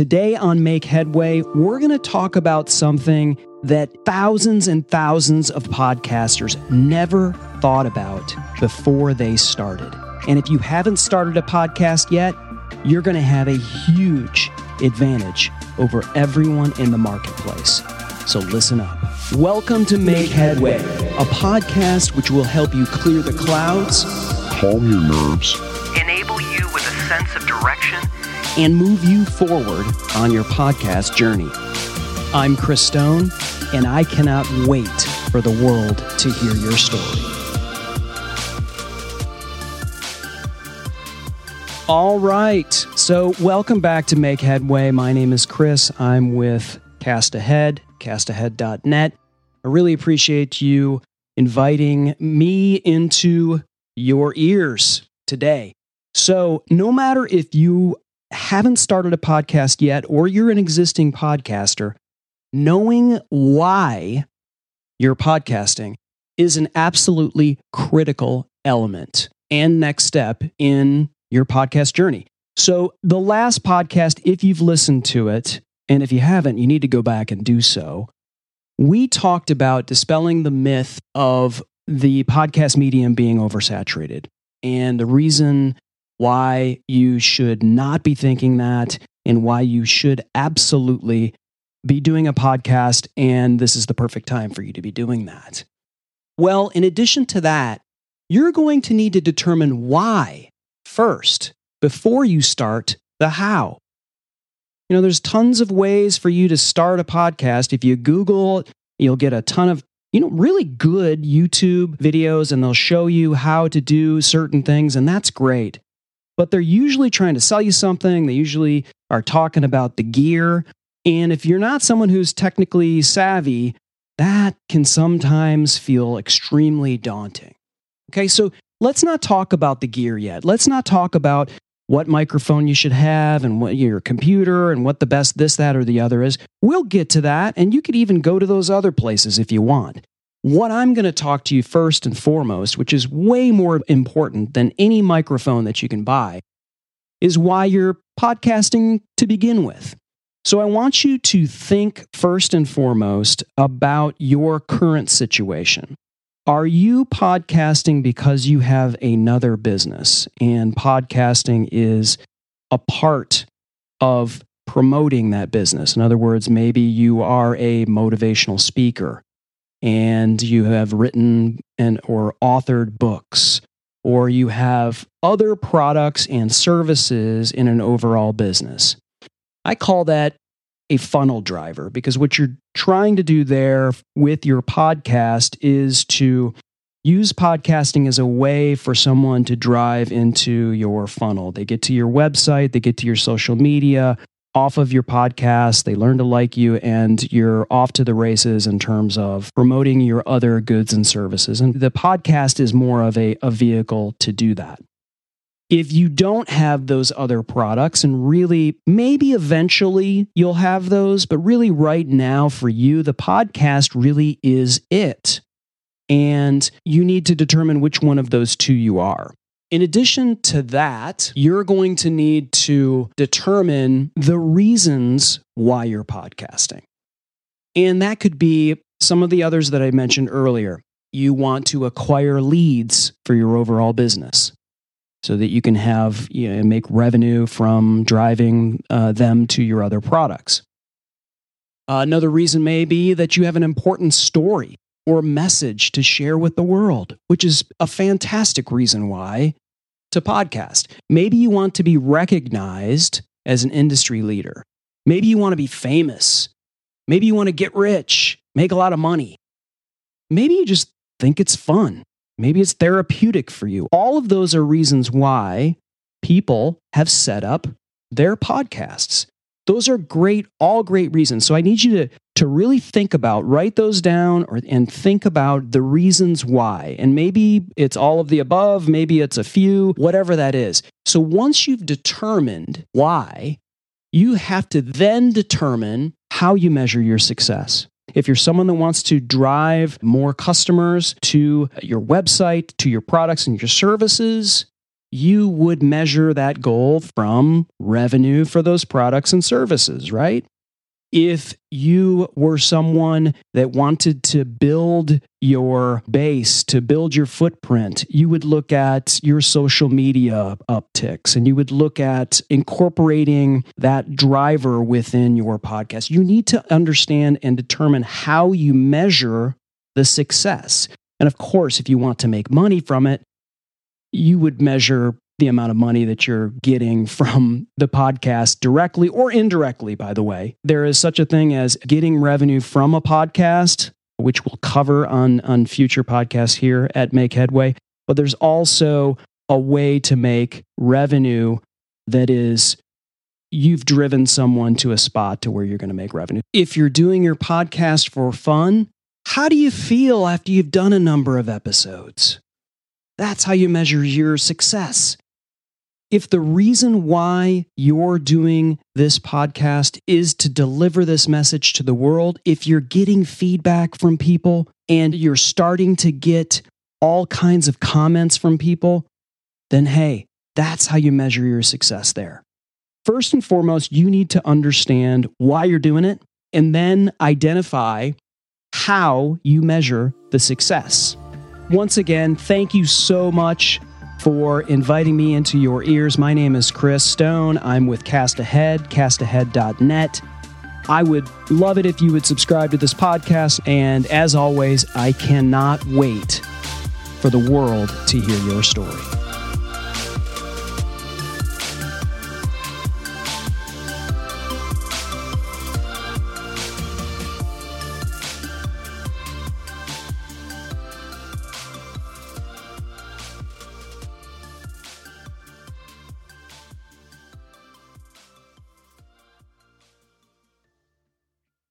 today on Make Headway, we're going to talk about something that thousands and thousands of podcasters never thought about before they started. And if you haven't started a podcast yet, you're going to have a huge advantage over everyone in the marketplace. So listen up. Welcome to Make Headway, a podcast which will help you clear the clouds, calm your nerves, enable you with a sense of direction, and move you forward on your podcast journey. I'm Chris Stone, and I cannot wait for the world to hear your story. All right. So, welcome back to Make Headway. My name is Chris. I'm with Cast Ahead, castahead.net. I really appreciate you inviting me into your ears today. So, no matter if you haven't started a podcast yet or you're an existing podcaster, knowing why you're podcasting is an absolutely critical element and next step in your podcast journey. So, the last podcast, if you've listened to it, and if you haven't, you need to go back and do so. We talked about dispelling the myth of the podcast medium being oversaturated. And the reason why you should not be thinking that and why you should absolutely be doing a podcast. And this is the perfect time for you to be doing that. Well, in addition to that, you're going to need to determine why first before you start the how. You know, there's tons of ways for you to start a podcast. If you Google, you'll get a ton of you know, really good YouTube videos and they'll show you how to do certain things, and that's great but they're usually trying to sell you something. They usually are talking about the gear. And if you're not someone who's technically savvy, that can sometimes feel extremely daunting. Okay, so let's not talk about the gear yet. Let's not talk about what microphone you should have and what your computer and what the best this, that, or the other is. We'll get to that, and you could even go to those other places if you want. What I'm going to talk to you first and foremost, which is way more important than any microphone that you can buy, is why you're podcasting to begin with. So I want you to think first and foremost about your current situation. Are you podcasting because you have another business and podcasting is a part of promoting that business? In other words, maybe you are a motivational speaker and you have written and or authored books or you have other products and services in an overall business. I call that a funnel driver because what you're trying to do there with your podcast is to use podcasting as a way for someone to drive into your funnel. They get to your website, they get to your social media, off of your podcast, they learn to like you, and you're off to the races in terms of promoting your other goods and services. And the podcast is more of a, a vehicle to do that. If you don't have those other products, and really maybe eventually you'll have those, but really right now for you, the podcast really is it. And you need to determine which one of those two you are. In addition to that, you're going to need to determine the reasons why you're podcasting. And that could be some of the others that I mentioned earlier. You want to acquire leads for your overall business so that you can have you know, make revenue from driving uh, them to your other products. Uh, another reason may be that you have an important story or message to share with the world, which is a fantastic reason why to podcast. Maybe you want to be recognized as an industry leader. Maybe you want to be famous. Maybe you want to get rich, make a lot of money. Maybe you just think it's fun. Maybe it's therapeutic for you. All of those are reasons why people have set up their podcasts. Those are great, all great reasons. So I need you to, to really think about, write those down or, and think about the reasons why. And maybe it's all of the above, maybe it's a few, whatever that is. So once you've determined why, you have to then determine how you measure your success. If you're someone that wants to drive more customers to your website, to your products and your services, you would measure that goal from revenue for those products and services, right? If you were someone that wanted to build your base, to build your footprint, you would look at your social media upticks and you would look at incorporating that driver within your podcast. You need to understand and determine how you measure the success. And of course, if you want to make money from it, you would measure the amount of money that you're getting from the podcast directly or indirectly, by the way. There is such a thing as getting revenue from a podcast, which we'll cover on, on future podcasts here at Make Headway. But there's also a way to make revenue that is you've driven someone to a spot to where you're going to make revenue. If you're doing your podcast for fun, how do you feel after you've done a number of episodes? That's how you measure your success. If the reason why you're doing this podcast is to deliver this message to the world, if you're getting feedback from people and you're starting to get all kinds of comments from people, then hey, that's how you measure your success there. First and foremost, you need to understand why you're doing it and then identify how you measure the success. Once again, thank you so much for inviting me into your ears. My name is Chris Stone. I'm with Cast Ahead, castahead.net. I would love it if you would subscribe to this podcast. And as always, I cannot wait for the world to hear your story.